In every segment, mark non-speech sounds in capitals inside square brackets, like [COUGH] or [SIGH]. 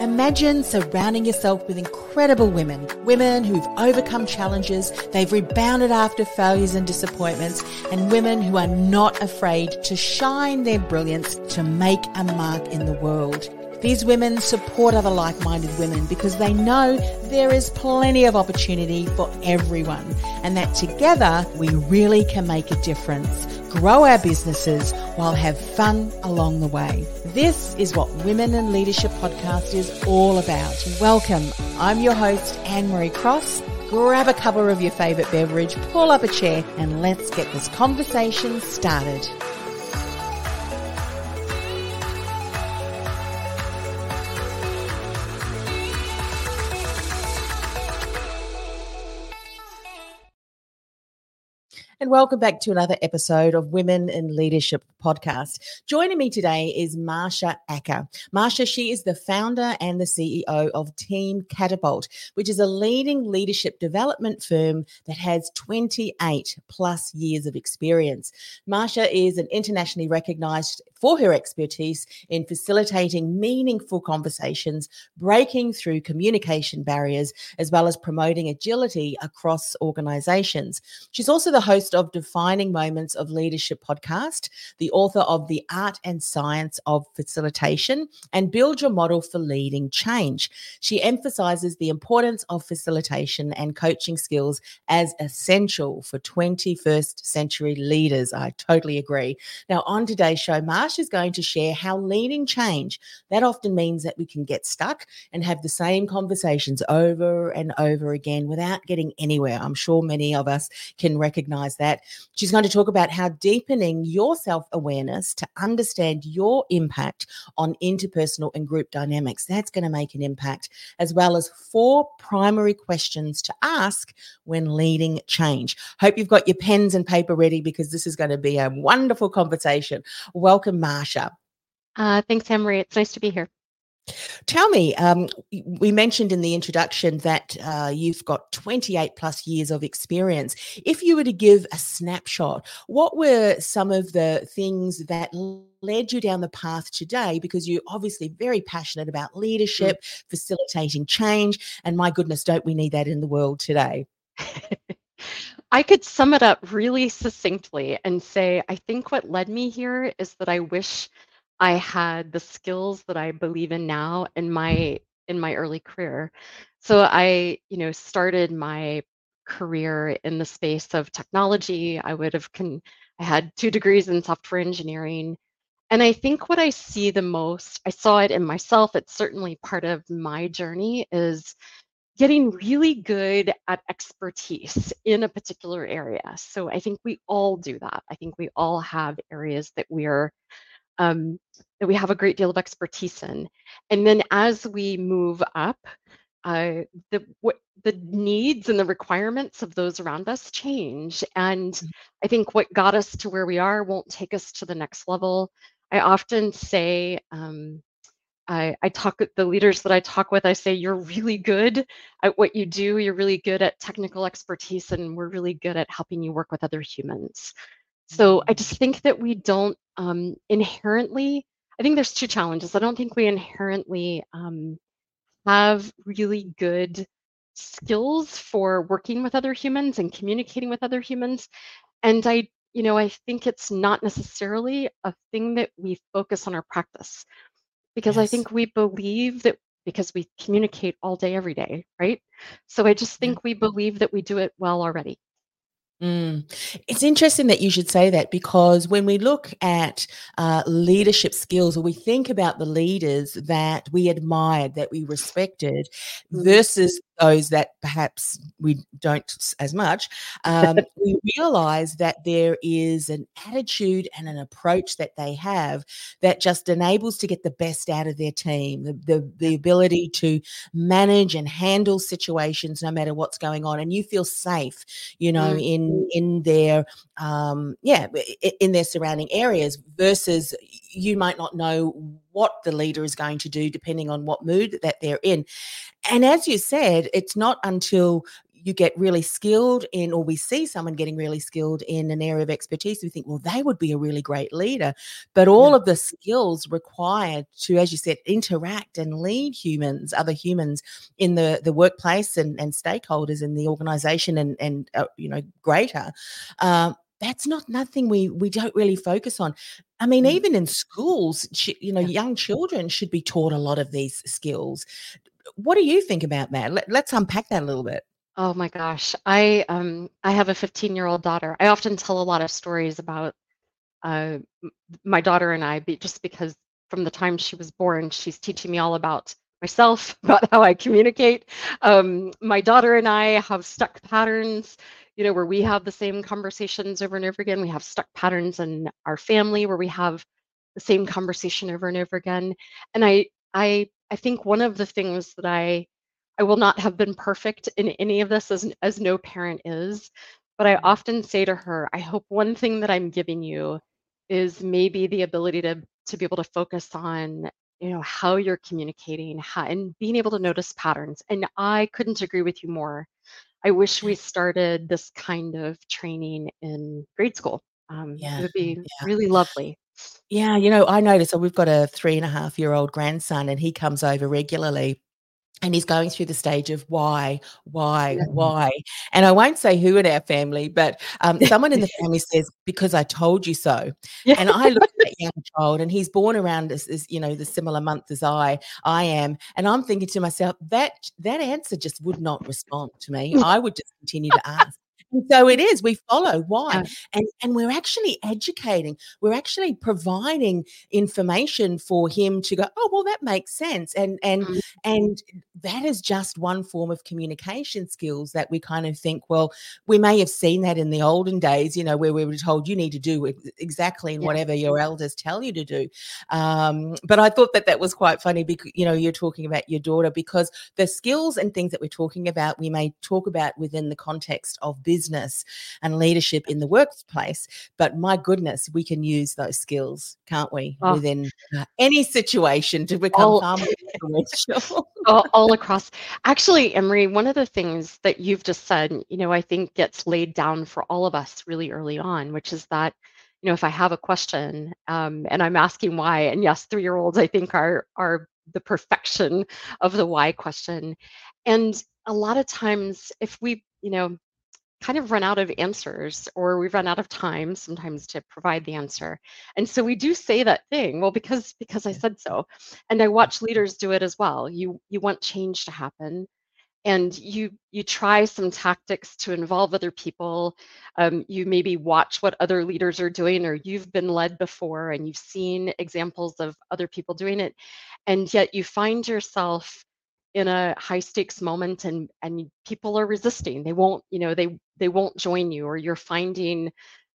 Imagine surrounding yourself with incredible women, women who've overcome challenges, they've rebounded after failures and disappointments, and women who are not afraid to shine their brilliance to make a mark in the world. These women support other like minded women because they know there is plenty of opportunity for everyone and that together we really can make a difference, grow our businesses while have fun along the way. This is what Women in Leadership Podcast is all about. Welcome. I'm your host, Annemarie Cross. Grab a cup of your favorite beverage, pull up a chair, and let's get this conversation started. And welcome back to another episode of Women in Leadership podcast. Joining me today is Marsha Acker. Marsha, she is the founder and the CEO of Team Catapult, which is a leading leadership development firm that has 28 plus years of experience. Marsha is an internationally recognized for her expertise in facilitating meaningful conversations, breaking through communication barriers, as well as promoting agility across organizations. She's also the host of Defining Moments of Leadership podcast, the author of The Art and Science of Facilitation, and Build Your Model for Leading Change. She emphasizes the importance of facilitation and coaching skills as essential for 21st century leaders. I totally agree. Now, on today's show, Marsh is going to share how leading change, that often means that we can get stuck and have the same conversations over and over again without getting anywhere. I'm sure many of us can recognize that. She's going to talk about how deepening your self awareness to understand your impact on interpersonal and group dynamics, that's going to make an impact, as well as four primary questions to ask when leading change. Hope you've got your pens and paper ready because this is going to be a wonderful conversation. Welcome, Marsha. Uh, thanks, Annemarie. It's nice to be here. Tell me, um, we mentioned in the introduction that uh, you've got 28 plus years of experience. If you were to give a snapshot, what were some of the things that led you down the path today? Because you're obviously very passionate about leadership, mm. facilitating change. And my goodness, don't we need that in the world today? [LAUGHS] I could sum it up really succinctly and say I think what led me here is that I wish I had the skills that I believe in now in my in my early career. So I, you know, started my career in the space of technology. I would have con- I had two degrees in software engineering. And I think what I see the most, I saw it in myself, it's certainly part of my journey is getting really good at expertise in a particular area. So I think we all do that. I think we all have areas that we are um, that we have a great deal of expertise in, and then as we move up, uh, the what the needs and the requirements of those around us change. And mm-hmm. I think what got us to where we are won't take us to the next level. I often say. Um, I, I talk with the leaders that I talk with, I say, you're really good at what you do. You're really good at technical expertise, and we're really good at helping you work with other humans. So I mm-hmm. just think that we don't um, inherently, I think there's two challenges. I don't think we inherently um, have really good skills for working with other humans and communicating with other humans. And I, you know, I think it's not necessarily a thing that we focus on our practice because yes. I think we believe that because we communicate all day, every day, right? So I just think yeah. we believe that we do it well already. Mm. It's interesting that you should say that because when we look at uh, leadership skills or we think about the leaders that we admired, that we respected, mm. versus those that perhaps we don't as much, um, [LAUGHS] we realize that there is an attitude and an approach that they have that just enables to get the best out of their team, the, the, the ability to manage and handle situations no matter what's going on. And you feel safe, you know, mm. in, in their, um, yeah, in their surrounding areas versus you might not know what the leader is going to do depending on what mood that they're in. And as you said, it's not until you get really skilled in, or we see someone getting really skilled in an area of expertise, we think, well, they would be a really great leader. But all yeah. of the skills required to, as you said, interact and lead humans, other humans in the, the workplace and, and stakeholders in the organization and, and uh, you know, greater. Um, that's not nothing we we don't really focus on i mean mm. even in schools you know young children should be taught a lot of these skills what do you think about that Let, us unpack that a little bit Oh my gosh. I um I have a 15-year-old daughter. I often tell a lot of stories about uh my daughter and I be, just because from the time she was born, she's teaching me all about myself, [LAUGHS] about how I communicate. Um, my daughter and I have stuck patterns, you know, where we have the same conversations over and over again. We have stuck patterns in our family where we have the same conversation over and over again. And I I I think one of the things that I I will not have been perfect in any of this as, as no parent is. But I mm-hmm. often say to her, I hope one thing that I'm giving you is maybe the ability to to be able to focus on you know how you're communicating how, and being able to notice patterns and i couldn't agree with you more i wish we started this kind of training in grade school. Um, yeah, it would be yeah. really lovely. Yeah you know i notice so we've got a three and a half year old grandson and he comes over regularly and he's going through the stage of why, why, yeah. why. And I won't say who in our family, but um, [LAUGHS] someone in the family says, because I told you so. Yeah. And I look at that young child and he's born around this, this, you know, the similar month as I, I am. And I'm thinking to myself, that, that answer just would not respond to me. [LAUGHS] I would just continue to ask. And so it is. We follow why, and and we're actually educating. We're actually providing information for him to go. Oh well, that makes sense. And and mm-hmm. and that is just one form of communication skills that we kind of think. Well, we may have seen that in the olden days, you know, where we were told you need to do exactly yeah. whatever your elders tell you to do. Um, but I thought that that was quite funny because you know you're talking about your daughter because the skills and things that we're talking about we may talk about within the context of business business and leadership in the workplace. But my goodness, we can use those skills, can't we, oh. within uh, any situation to become all, far more influential. [LAUGHS] all, all across. Actually, Annemarie, one of the things that you've just said, you know, I think gets laid down for all of us really early on, which is that you know if i have a question um, and i'm asking why and yes three year olds i think are are the perfection of the why question and a lot of times if we you know kind of run out of answers or we run out of time sometimes to provide the answer. And so we do say that thing well because because i said so and i watch leaders do it as well. You you want change to happen and you you try some tactics to involve other people. Um, you maybe watch what other leaders are doing or you've been led before and you've seen examples of other people doing it and yet you find yourself in a high stakes moment and and people are resisting. They won't you know they they won't join you or you're finding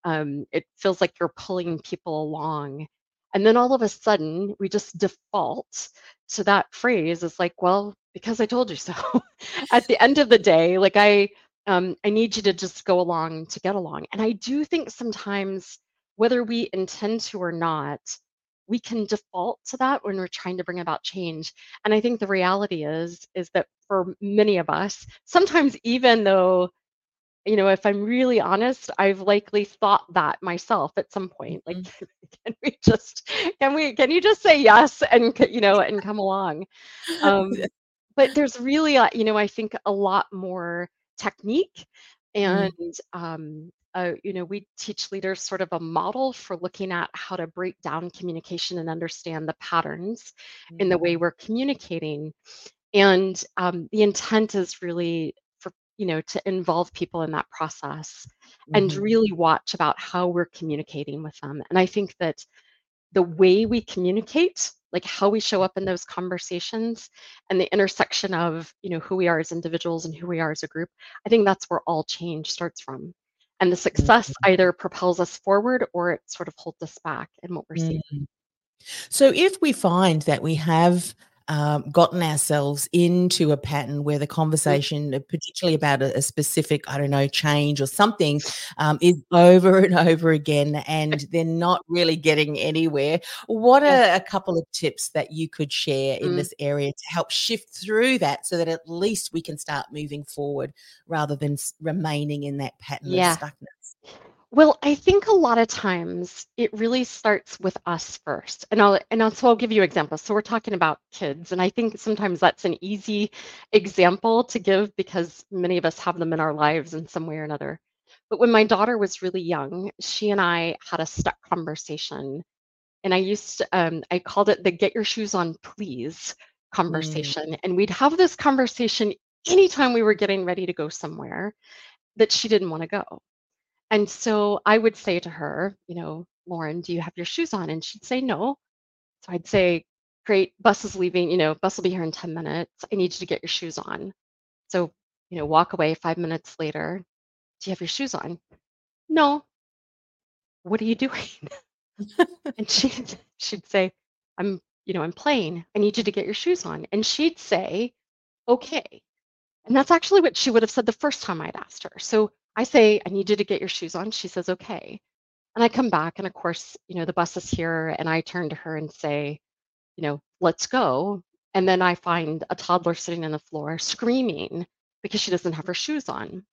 um, it feels like you're pulling people along. And then all of a sudden we just default to that phrase. Is like well because i told you so. [LAUGHS] At the end of the day like i um, i need you to just go along to get along. And i do think sometimes whether we intend to or not we can default to that when we're trying to bring about change and i think the reality is is that for many of us sometimes even though you know if i'm really honest i've likely thought that myself at some point like mm-hmm. [LAUGHS] can we just can we can you just say yes and you know and come along [LAUGHS] um, but there's really a, you know i think a lot more technique. And mm. um, uh, you know, we teach leaders sort of a model for looking at how to break down communication and understand the patterns mm-hmm. in the way mm-hmm. we're communicating. And um, the intent is really for, you know, to involve people in that process mm-hmm. and really watch about how we're communicating with them. And I think that the way we communicate like how we show up in those conversations and the intersection of you know who we are as individuals and who we are as a group i think that's where all change starts from and the success mm-hmm. either propels us forward or it sort of holds us back in what we're seeing. Mm. So if we find that we have um, gotten ourselves into a pattern where the mm. conversation, particularly about a, a specific, I don't know, change or something, um, is over and over again, and [LAUGHS] they're not really getting anywhere. What are a couple of tips that you could share in mm. this area to help shift through that so that at least we can start moving forward rather than remaining in that pattern yeah. of stuckness? Well, I think a lot of times it really starts with us first. And I'll and I'll, so I'll give you examples. So we're talking about kids, and I think sometimes that's an easy example to give because many of us have them in our lives in some way or another. But when my daughter was really young, she and I had a stuck conversation. And I used to, um, I called it the get your shoes on, please mm. conversation. Mm. And we'd have this conversation anytime we were getting ready to go somewhere that she didn't want to go. And so I would say to her, you know, Lauren, do you have your shoes on? And she'd say no. So I'd say, great, bus is leaving, you know, bus will be here in 10 minutes. I need you to get your shoes on. So, you know, walk away five minutes later. Do you have your shoes on? No. What are you doing? [LAUGHS] and [LAUGHS] she'd, she'd say, I'm, you know, I'm playing. I need you to get your shoes on. And she'd say, okay. And that's actually what she would have said the first time I'd asked her. So I say, I need you to get your shoes on. She says, okay. And I come back, and of course, you know, the bus is here, and I turn to her and say, you know, let's go. And then I find a toddler sitting on the floor screaming because she doesn't have her shoes on.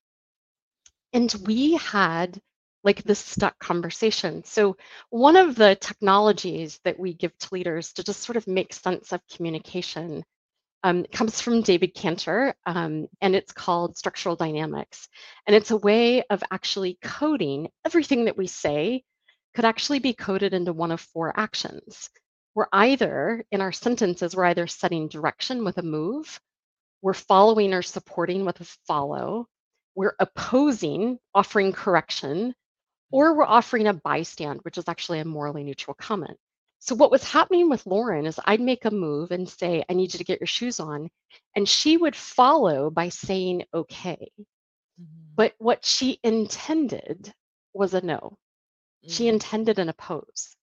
And we had like this stuck conversation. So, one of the technologies that we give to leaders to just sort of make sense of communication um, comes from David Kantor, um, and it's called structural dynamics. And it's a way of actually coding everything that we say could actually be coded into one of four actions. We're either, in our sentences, we're either setting direction with a move, we're following or supporting with a follow, we're opposing, offering correction, or we're offering a bystand, which is actually a morally neutral comment. So what was happening with Lauren is I'd make a move and say, I need you to get your shoes on. And she would follow by saying, okay. Mm-hmm. But what she intended was a no. Mm-hmm. She intended an oppose.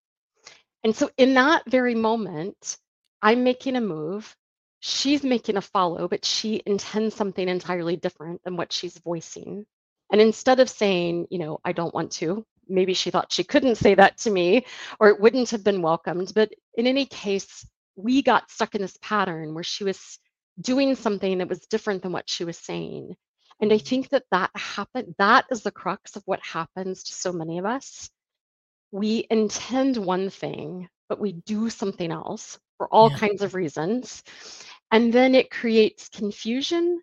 And so in that very moment, I'm making a move. She's making a follow, but she intends something entirely different than what she's voicing. And instead of saying, you know, I don't want to, maybe she thought she couldn't say that to me or it wouldn't have been welcomed. But in any case, we got stuck in this pattern where she was doing something that was different than what she was saying. And I think that that happened, that is the crux of what happens to so many of us. We intend one thing, but we do something else for all yeah. kinds of reasons. And then it creates confusion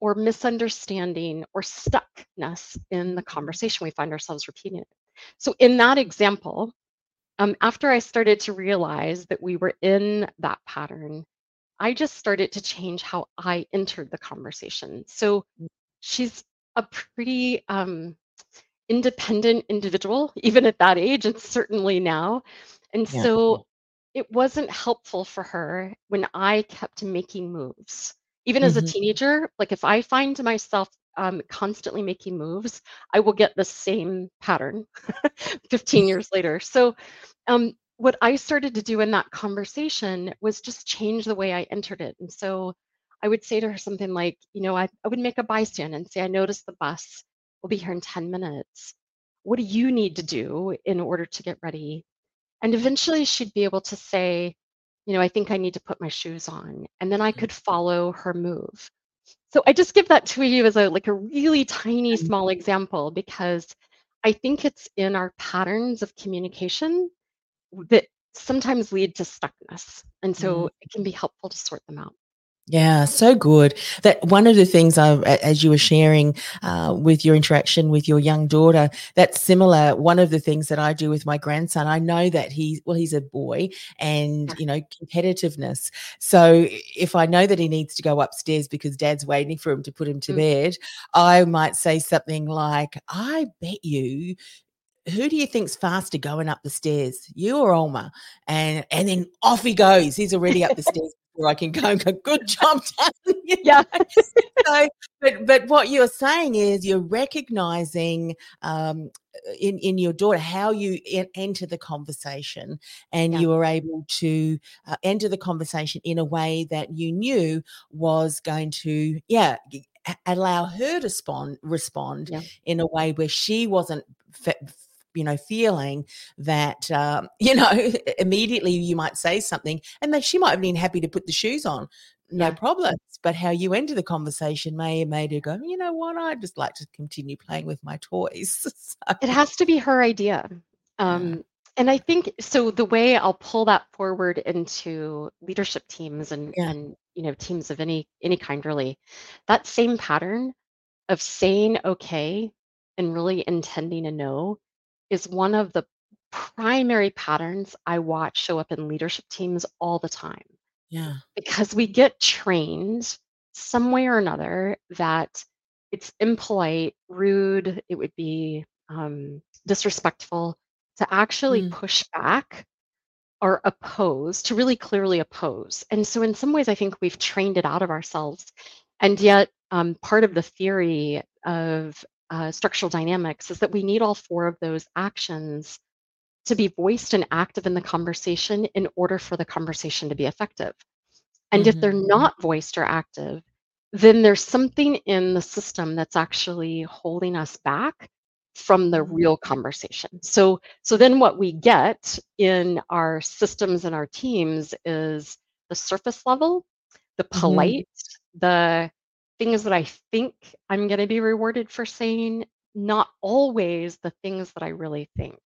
or misunderstanding or stuckness in the conversation. We find ourselves repeating it. So, in that example, um, after I started to realize that we were in that pattern, I just started to change how I entered the conversation. So, she's a pretty um, independent individual, [LAUGHS] even at that age, and certainly now. And yeah. so, it wasn't helpful for her when I kept making moves even mm-hmm. as a mm-hmm. teenager like if i find myself um, constantly making moves i will get the same pattern [LAUGHS] 15 years later so um, what i started to do in that conversation was just change the way i entered it and so i would say to her something like you know i, I would make a bystand and say i noticed the bus will be here in 10 minutes what do you need to do in order to get ready and eventually she'd be able to say you know, I think I need to put my shoes on. And then I could mm-hmm. follow her move. So I just give that to you as a like a really tiny mm-hmm. small example because I think it's in our patterns of communication that sometimes lead to stuckness. And so mm. it can be helpful to sort them out. Yeah, so good. That one of the things I, as you were sharing uh, with your interaction with your young daughter, that's similar. One of the things that I do with my grandson, I know that he, well, he's a boy, and you know, competitiveness. So if I know that he needs to go upstairs because Dad's waiting for him to put him to mm. bed, I might say something like, "I bet you who do you think's faster going up the stairs, you or Olma? And and then off he goes. He's already up the [LAUGHS] stairs before I can go and go, good job [LAUGHS] done. yeah. [LAUGHS] so, but but what you're saying is you're recognizing um, in in your daughter how you en- enter the conversation, and Yeah. you were able to uh, enter the conversation in a way that you knew was going to, yeah. Allow her to respond, respond Yeah. in a way where she wasn't, fe- you know, feeling that, um, [LAUGHS] you know, immediately you might say something, and then she might have been happy to put the shoes on, no Yeah. problems. But how you enter the conversation may have made her go, you know what, I'd just like to continue playing with my toys. [LAUGHS] So, It has to be her idea. yeah. Um, and I think so the way I'll pull that forward into leadership teams and Yeah. and you know teams of any any kind really, that same pattern of saying okay and really intending a no is one of the primary patterns I watch show up in leadership teams all the time Yeah. because we get trained some way or another that it's impolite, rude, it would be um, disrespectful to actually Mm. push back or oppose, to really clearly oppose. And so, in some ways, I think we've trained it out of ourselves. And yet, um, part of the theory of uh, structural dynamics is that we need all four of those actions to be voiced and active in the conversation in order for the conversation to be effective. And if they're not voiced or active, then there's something in the system that's actually holding us back from the Mm. real conversation. So so then what we get in our systems and our teams is the surface level, the Mhm. polite, the things that I think I'm going to be rewarded for saying, not always the things that I really think.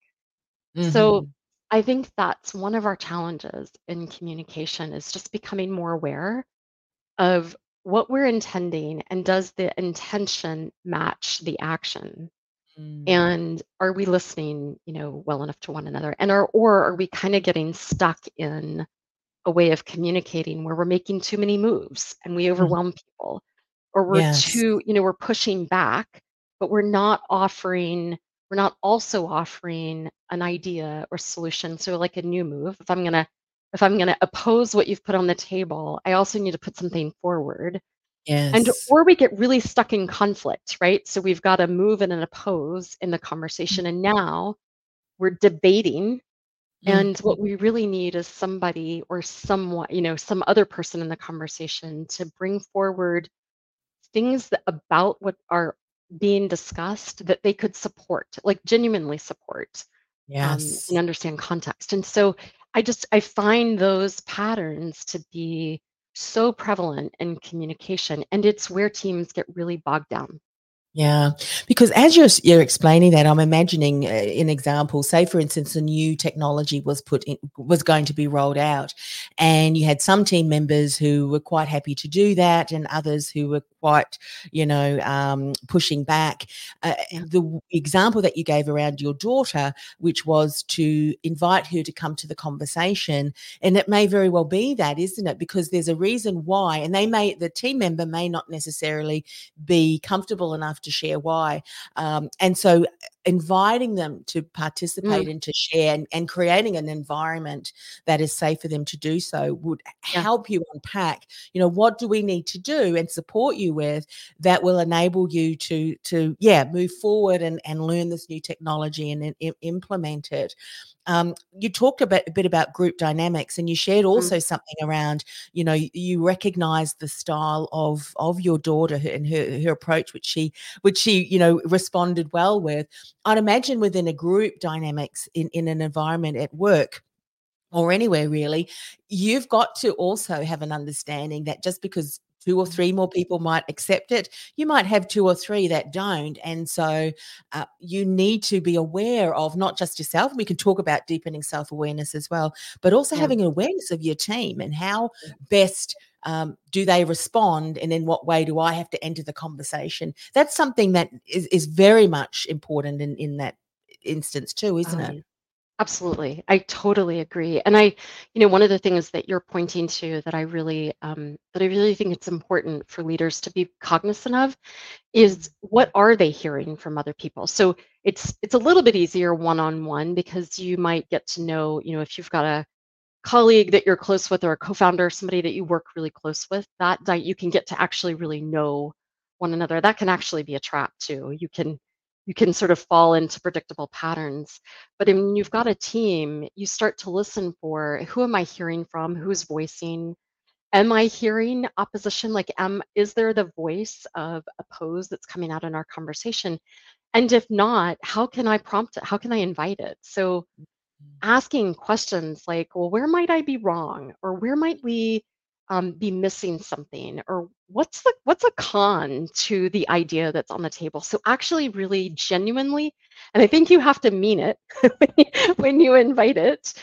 So Mhm. I think that's one of our challenges in communication is just becoming more aware of what we're intending and does the intention match the action? Mm. And are we listening, you know, well enough to one another? And are or are we kind of getting stuck in a way of communicating where we're making too many moves and we Mhm. overwhelm people? Or we're Yes. too, you know, we're pushing back, but we're not offering, we're not also offering an idea or solution. So like a new move, if I'm gonna if I'm gonna oppose what you've put on the table, I also need to put something forward. yes. And or we get really stuck in conflict, right? So we've got a move and an oppose in the conversation, and now we're debating. And Mhm. what we really need is somebody or someone, you know, some other person in the conversation to bring forward things that, about what are being discussed that they could support, like genuinely support um, and understand context. And so I just I find those patterns to be so prevalent in communication, and it's where teams get really bogged down. Yeah, because as you're you're explaining that, I'm imagining uh, an example. Say, for instance, a new technology was put in, was going to be rolled out, and you had some team members who were quite happy to do that, and others who were quite, you know, um, pushing back. Uh, the example that you gave around your daughter, which was to invite her to come to the conversation, and it may very well be that, isn't it? Because there's a reason why, and they may the team member may not necessarily be comfortable enough to share why. Um, and so inviting them to participate Mm, and to share and, and creating an environment that is safe for them to do so would yeah, help you unpack, you know, what do we need to do and support you with that will enable you to to yeah, move forward and, and learn this new technology and, then implement it. Um, you talked a bit, a bit about group dynamics and you shared mm, also something around you know you, you recognize the style of of your daughter and her her approach which she which she you know responded well with i'd imagine within a group dynamics in in an environment at work or anywhere really you've got to also have an understanding that just because two or three more people might accept it. You might have two or three that don't and so uh, you need to be aware of not just yourself we can talk about deepening self-awareness as well but also yeah, having an awareness of your team and how best um, do they respond and in what way do i have to enter the conversation. That's something that is, is very much important in, in that instance too isn't oh, it. Absolutely. I totally agree. And I, you know, one of the things that you're pointing to that I really, um, that I really think it's important for leaders to be cognizant of is what are they hearing from other people? So it's it's a little bit easier one-on-one because you might get to know, you know, if you've got a colleague that you're close with or a co-founder, somebody that you work really close with, that that you can get to actually really know one another. That can actually be a trap too. You can you can sort of fall into predictable patterns. But when you've got a team, you start to listen for who am I hearing from, who's voicing, am I hearing opposition? Like, am is there the voice of oppose that's coming out in our conversation? And if not, how can I prompt it? How can I invite it? So mm-hmm. asking questions like, well, where might I be wrong? Or where might we um, be missing something? Or what's the what's a con to the idea that's on the table? So actually really genuinely, and I think you have to mean it [LAUGHS] when you invite it.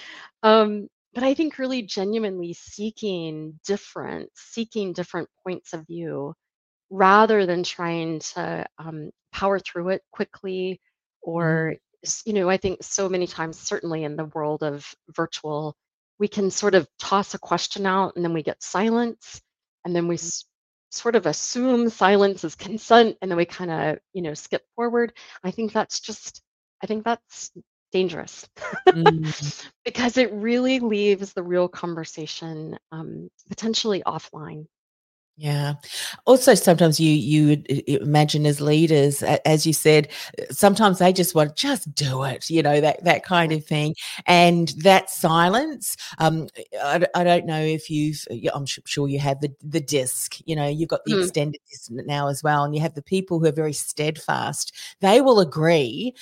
Um, but I think really genuinely seeking different, seeking different points of view rather than trying to um, power through it quickly or you know, I think so many times, certainly in the world of virtual, we can sort of toss a question out and then we get silence and then we mm. s- sort of assume silence is consent and then we kind of, you know, skip forward. I think that's just, I think that's dangerous mm. [LAUGHS] because it really leaves the real conversation um, potentially offline. Yeah. Also, sometimes you you imagine as leaders, as you said, sometimes they just want just do it, you know that that kind of thing, and that silence. Um, I, I don't know if you've. I'm sure you have the the DISC. You know, you've got the mm. extended DISC now as well, and you have the people who are very steadfast. They will agree,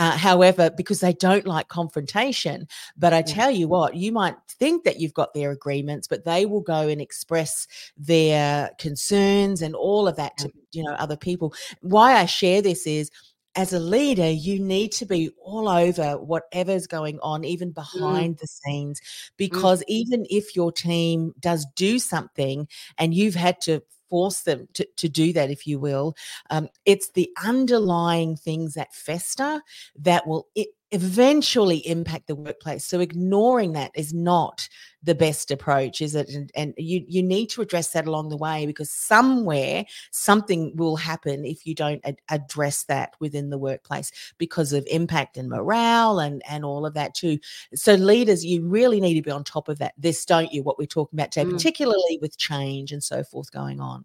uh, however, because they don't like confrontation. But I tell you what, you might think that you've got their agreements, but they will go and express their concerns and all of that to you know other people. Why I share this is as a leader, you need to be all over whatever's going on, even mm. behind mm. the scenes, because mm. even if your team does do something and you've had to force them to, to do that, if you will. Um, it's the underlying things that fester that will it eventually impact the workplace. So ignoring that is not the best approach, is it? And, and you you need to address that along the way because somewhere something will happen if you don't ad- address that within the workplace because of impact and morale and and all of that too. So leaders, you really need to be on top of that. This, don't you? What we're talking about today, mm. particularly with change and so forth going on.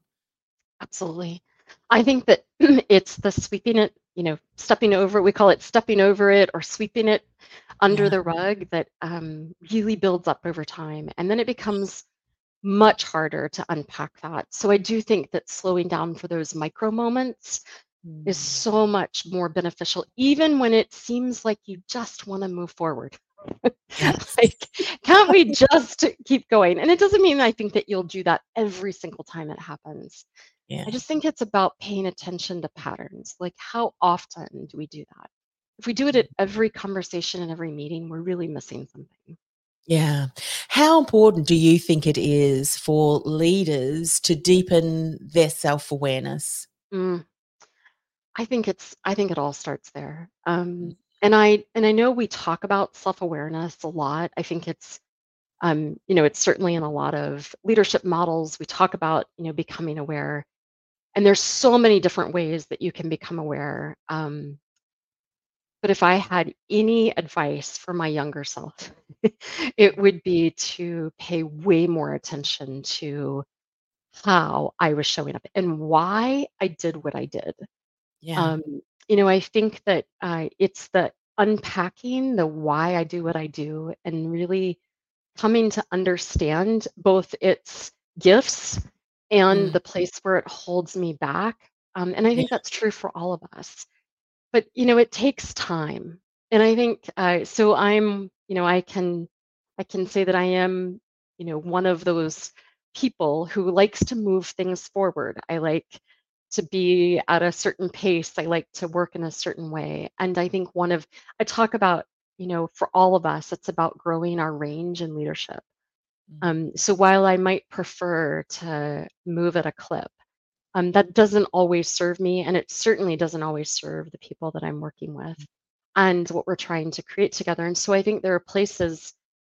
Absolutely. I think that [CLEARS THROAT] it's the sweeping it, you know, stepping over, we call it stepping over it or sweeping it under yeah. the rug that um, really builds up over time. And then it becomes much harder to unpack that. So I do think that slowing down for those micro moments mm. is so much more beneficial, even when it seems like you just want to move forward. [LAUGHS] Yes. like, can't we just keep going? And it doesn't mean I think that you'll do that every single time it happens. Yeah. I just think it's about paying attention to patterns. Like, how often do we do that? If we do it at every conversation and every meeting, we're really missing something. Yeah. How important do you think it is for leaders to deepen their self awareness? Mm. I think it's. I think it all starts there. Um, and I and I know we talk about self awareness a lot. I think it's um, you know, it's certainly in a lot of leadership models. We talk about, you know, becoming aware and there's so many different ways that you can become aware um, but if i had any advice for my younger self [LAUGHS] it would be to pay way more attention to how i was showing up and why i did what i did. Yeah. Um, you know i think that uh, it's the unpacking the why i do what i do and really coming to understand both its gifts and mm. the place where it holds me back. Um, and I think that's true for all of us. But you know, it takes time, and I think uh, so. I'm, you know, I can, I can say that I am, you know, one of those people who likes to move things forward. I like to be at a certain pace. I like to work in a certain way. And I think one of I talk about, you know, for all of us, it's about growing our range in leadership. Mm. Um, so while I might prefer to move at a clip, um, that doesn't always serve me, and it certainly doesn't always serve the people that I'm working with mm. and what we're trying to create together. And so I think there are places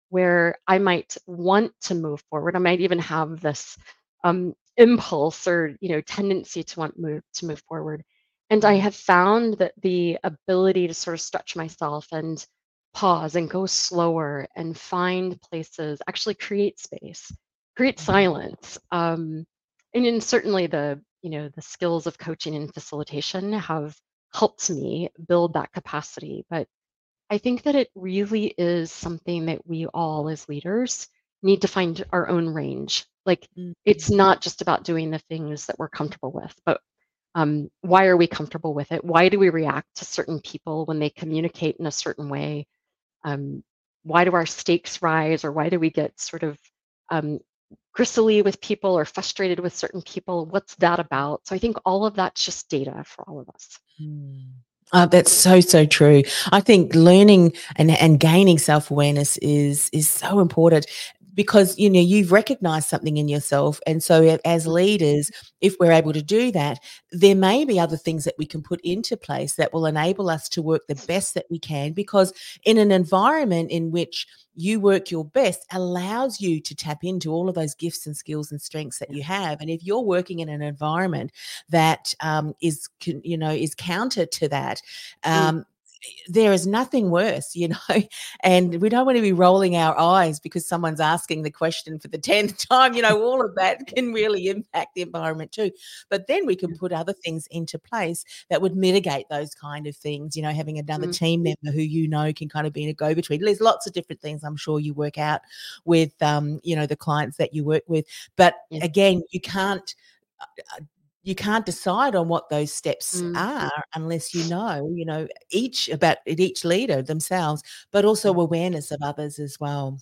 where I might want to move forward. I might even have this um, impulse or you know tendency to want move to move forward. And I mm. have found that the ability to sort of stretch myself and pause and go slower and find places, actually create space, create mm-hmm. silence. Um, and then certainly the, you know, the skills of coaching and facilitation have helped me build that capacity. But I think that it really is something that we all as leaders need to find our own range. Like mm-hmm. it's not just about doing the things that we're comfortable with, but um, why are we comfortable with it? Why do we react to certain people when they communicate in a certain way? Um, why do our stakes rise, or why do we get sort of um, gristly with people or frustrated with certain people? What's that about? So I think all of that's just data for all of us. Uh, that's so so true. I think learning and and gaining self awareness is is so important because you know you've recognized something in yourself and so as leaders if we're able to do that there may be other things that we can put into place that will enable us to work the best that we can because in an environment in which you work your best allows you to tap into all of those gifts and skills and strengths that you have and if you're working in an environment that um, is you know is counter to that mm. um, there is nothing worse, you know, [LAUGHS] and we don't want to be rolling our eyes because someone's asking the question for the 10th [LAUGHS] time. You know, all of that can really impact the environment too. But then we can put other things into place that would mitigate those kind of things, you know, having another mm-hmm. team member who you know can kind of be in a go between. There's lots of different things I'm sure you work out with, um, you know, the clients that you work with. But again, you can't uh, you can't decide on what those steps mm. are unless you know you know each about each leader themselves but also awareness of others as well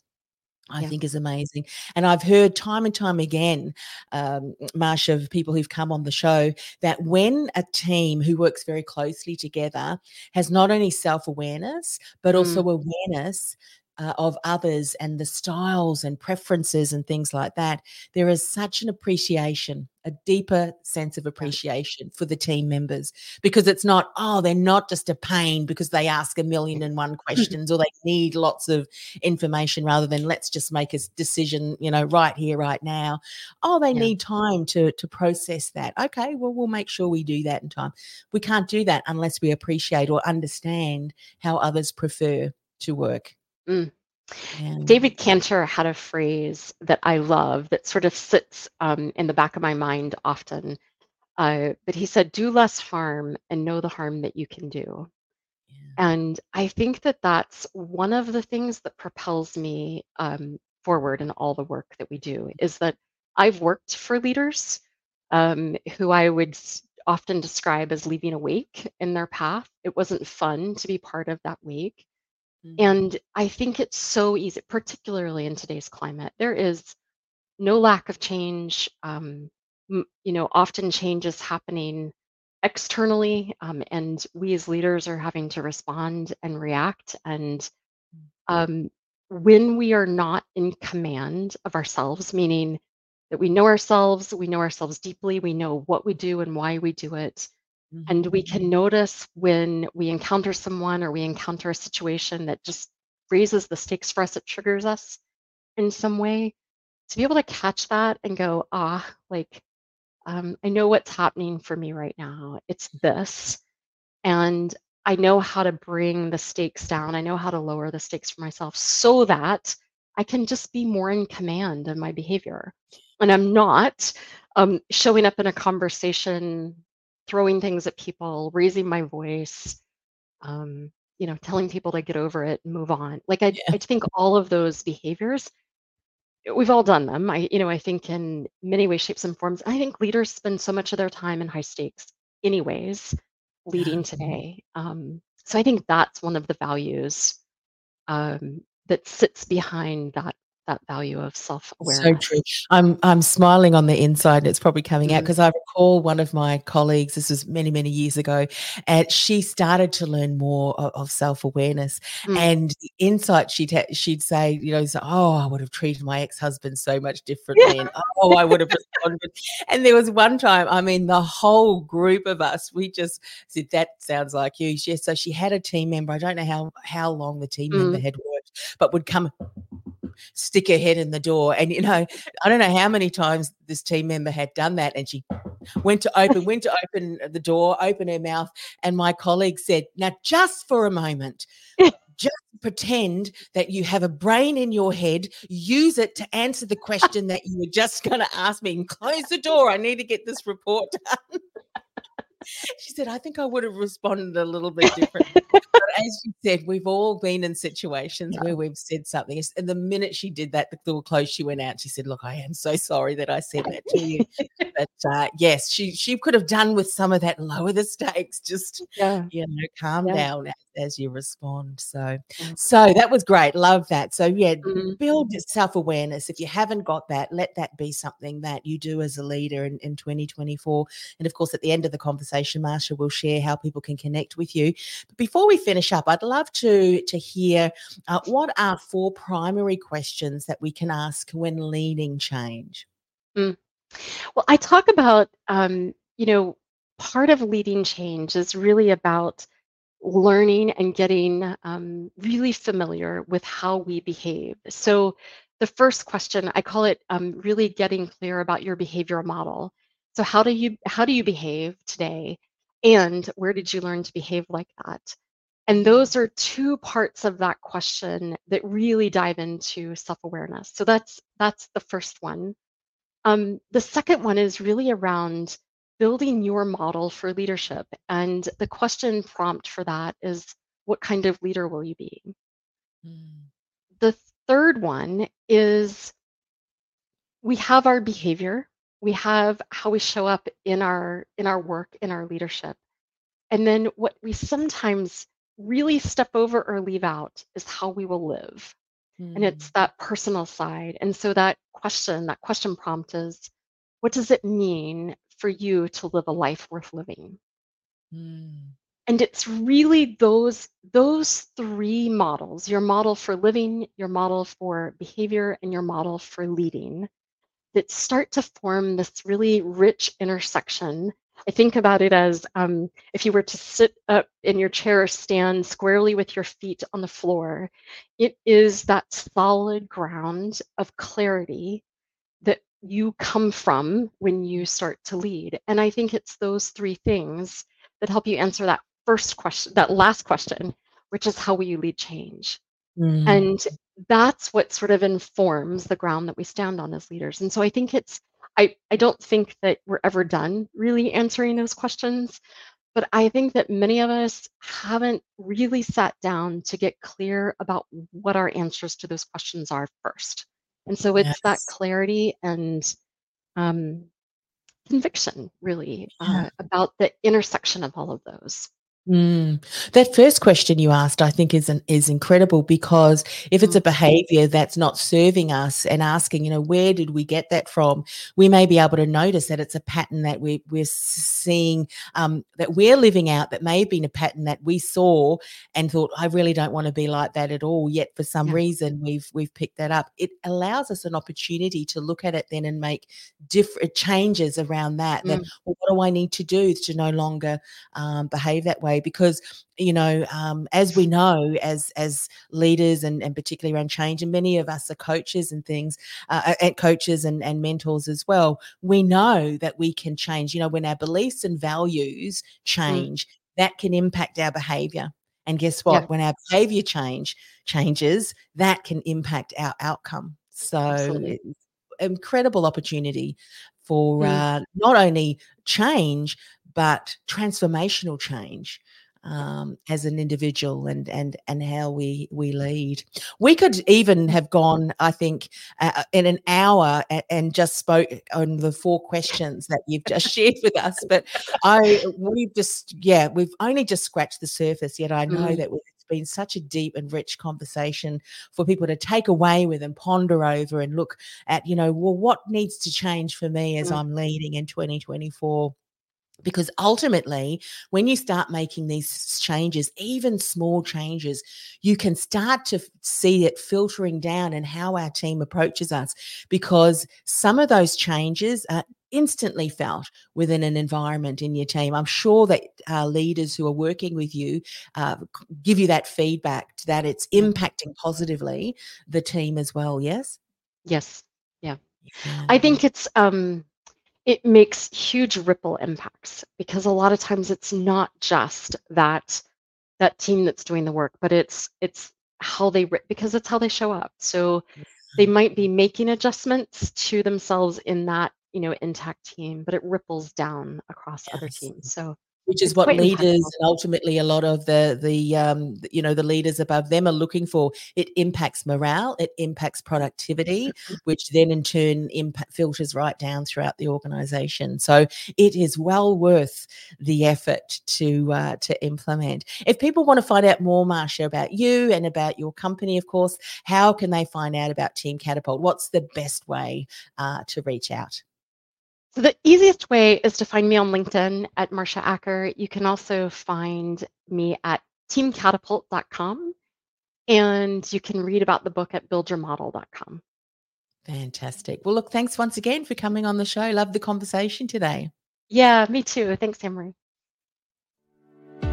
I yeah. think is amazing. And I've heard time and time again, um, Marsha, of people who've come on the show, that when a team who works very closely together has not only self awareness, but also mm. awareness uh, of others and the styles and preferences and things like that, there is such an appreciation, a deeper sense of appreciation for the team members because it's not, oh, they're not just a pain because they ask a million and one [LAUGHS] questions or they need lots of information rather than let's just make a decision, you know, right here, right now. Oh, they yeah. need time to to process that. Okay, well, we'll make sure we do that in time. We can't do that unless we appreciate or understand how others prefer to work. Mm. David Kantor had a phrase that I love that sort of sits um, in the back of my mind often. Uh, but he said, Do less harm and know the harm that you can do. Yeah. And I think that that's one of the things that propels me um, forward in all the work that we do is that I've worked for leaders um, who I would often describe as leaving a wake in their path. It wasn't fun to be part of that wake. Mm-hmm. And I think it's so easy, particularly in today's climate. There is no lack of change. Um, you know, often change is happening externally, um, and we as leaders are having to respond and react. And mm. um, when we are not in command of ourselves, meaning that we know ourselves, we know ourselves deeply, we know what we do and why we do it, Mm-hmm. And we can notice when we encounter someone or we encounter a situation that just raises the stakes for us, it triggers us in some way. To be able to catch that and go, ah, like, um, I know what's happening for me right now. It's this. And I know how to bring the stakes down. I know how to lower the stakes for myself so that I can just be more in command of my behavior. And I'm not um, showing up in a conversation throwing things at people, raising my voice, um, you know, telling people to get over it and move on. Like I, yeah. I think all of those behaviors, we've all done them. I, you know, I think in many ways, shapes, and forms. I think leaders spend so much of their time in high stakes, anyways, leading today. Um, so I think that's one of the values um, that sits behind that that value of self-awareness. So true. I'm I'm smiling on the inside. It's probably coming mm. out because I recall one of my colleagues. This was many many years ago, and she started to learn more of, of self-awareness. Mm. And the insight she'd ha- she'd say, you know, so, oh, I would have treated my ex-husband so much differently, yeah. and oh, I would have responded. and there was one time, I mean, the whole group of us, we just said, that sounds like you. Yes. So she had a team member. I don't know how how long the team mm. member had worked, but would come stick her head in the door. And, you know, I don't know how many times this team member had done that. And she went to open, went to open the door, open her mouth. And my colleague said, Now, just for a moment, just pretend that you have a brain in your head, use it to answer the question that you were just going to ask me, and close the door. I need to get this report done. [LAUGHS] she said, I think I would have responded a little bit differently. But as you said, we've all been in situations yeah. where we've said something. And the minute she did that, the door closed, she went out. She said, Look, I am so sorry that I said that to you. [LAUGHS] but uh, yes, she she could have done with some of that lower the stakes, just yeah. you know, calm yeah. down as you respond. So, so that was great. Love that. So, yeah, mm-hmm. build self awareness. If you haven't got that, let that be something that you do as a leader in, in 2024. And of course, at the end of the conversation, Marsha will share how people can connect with you. But before we finish up, I'd love to to hear uh, what are four primary questions that we can ask when leading change. Mm. Well, I talk about, um, you know, part of leading change is really about learning and getting um, really familiar with how we behave. So, the first question I call it um, really getting clear about your behavioral model. So, how do you how do you behave today, and where did you learn to behave like that? And those are two parts of that question that really dive into self-awareness. So that's that's the first one. Um, the second one is really around building your model for leadership. And the question prompt for that is what kind of leader will you be? Mm. The third one is we have our behavior, we have how we show up in our in our work, in our leadership. And then what we sometimes really step over or leave out is how we will live. Mm. And it's mm. that personal side. And so that question, that question prompt is what does it mean for you to live a life worth living. Mm. And it's really those those three models, your model for living, your model for behavior, and your model for leading, that start to form this really rich intersection. I think about it as um, if you were to sit up in your chair, or stand squarely with your feet on the floor, it is that solid ground of clarity you come from when you start to lead. And I think it's those three things that help you answer that first question, that last question, which is how will you lead change? Mm. And that's what sort of informs the ground that we stand on as leaders. And so I think it's, I, I don't think that we're ever done really answering those questions, but I think that many of us haven't really sat down to get clear about what our answers to those questions are first. And so it's yes. that clarity and um, conviction, really, yeah. uh, about the intersection of all of those. Mm. That first question you asked, I think, is an, is incredible because if it's a mm. behaviour that's not serving us, and asking, you know, where did we get that from, we may be able to notice that it's a pattern that we, we're seeing um, that we're living out. That may have been a pattern that we saw and thought, I really don't want to be like that at all. Yet for some yeah. reason, we've we've picked that up. It allows us an opportunity to look at it then and make different changes around that. Mm. Then, well, what do I need to do to no longer um, behave that way? Because you know um, as we know as as leaders and, and particularly around change and many of us are coaches and things uh, and coaches and, and mentors as well we know that we can change you know when our beliefs and values mm. change mm. that can impact our behavior and guess what yeah. when our behavior change changes that can impact our outcome so incredible opportunity for mm. uh, not only change but transformational change um, as an individual and and and how we we lead. We could even have gone, I think, uh, uh in an hour and, and, just spoke on the four questions that you've just [LAUGHS] shared with us. But I we've just yeah we've only just scratched the surface. Yet I know mm. that it's been such a deep and rich conversation for people to take away with and ponder over and look at you know well what needs to change for me as mm. I'm leading in 2024 because ultimately when you start making these changes even small changes you can start to see it filtering down and how our team approaches us because some of those changes are instantly felt within an environment in your team. I'm sure that uh, leaders who are working with you uh, give you that feedback that it's impacting positively the team as well yes? Yes. Yeah, yeah. i think it's um it makes huge ripple impacts because a lot of times it's not just that that team that's doing the work but it's it's how they because it's how they show up. So they mm-hmm. might be making adjustments to themselves in that you know intact team, but it ripples down across yes. other teams. So which is what leaders and ultimately a lot of the the um, you know the leaders above them are looking for. It impacts morale it impacts productivity mm-hmm. which then in turn impact filters right down throughout the organization. So it is well worth the effort to uh, to implement. If people want to find out more marsha about you and about your company of course how can they find out about team catapult? What's the best way uh, to reach out so the easiest way is to find me on LinkedIn at Marsha Acker. You can also find me at teamcatapult.com and you can read about the book at buildyourmodel.com. Fantastic. Well, look, thanks once again for coming on the show. Love the conversation today. Yeah, me too. Thanks, Annemarie.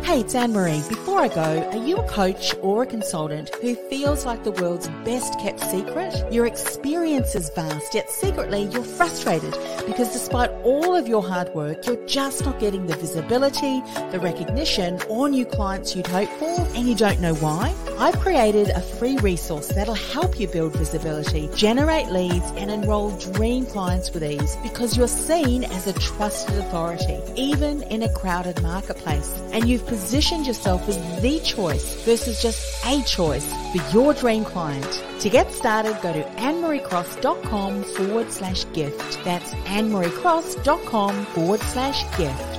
Hey, it's Annemarie. Before I go, are you a coach or a consultant who feels like the world's best kept secret? Your experience is vast, yet secretly you're frustrated because despite all of your hard work, you're just not getting the visibility, the recognition, or new clients you'd hope for, and you don't know why? I've created a free resource that'll help you build visibility, generate leads, and enroll dream clients with ease because you're seen as a trusted authority, even in a crowded marketplace. And you've positioned yourself as the choice versus just a choice for your dream client. To get started, go to annemariecross.com forward slash gift. That's annemariecross.com forward slash gift.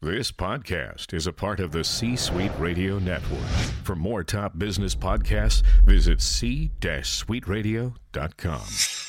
This podcast is a part of the C Suite Radio Network. For more top business podcasts, visit c-suiteradio.com.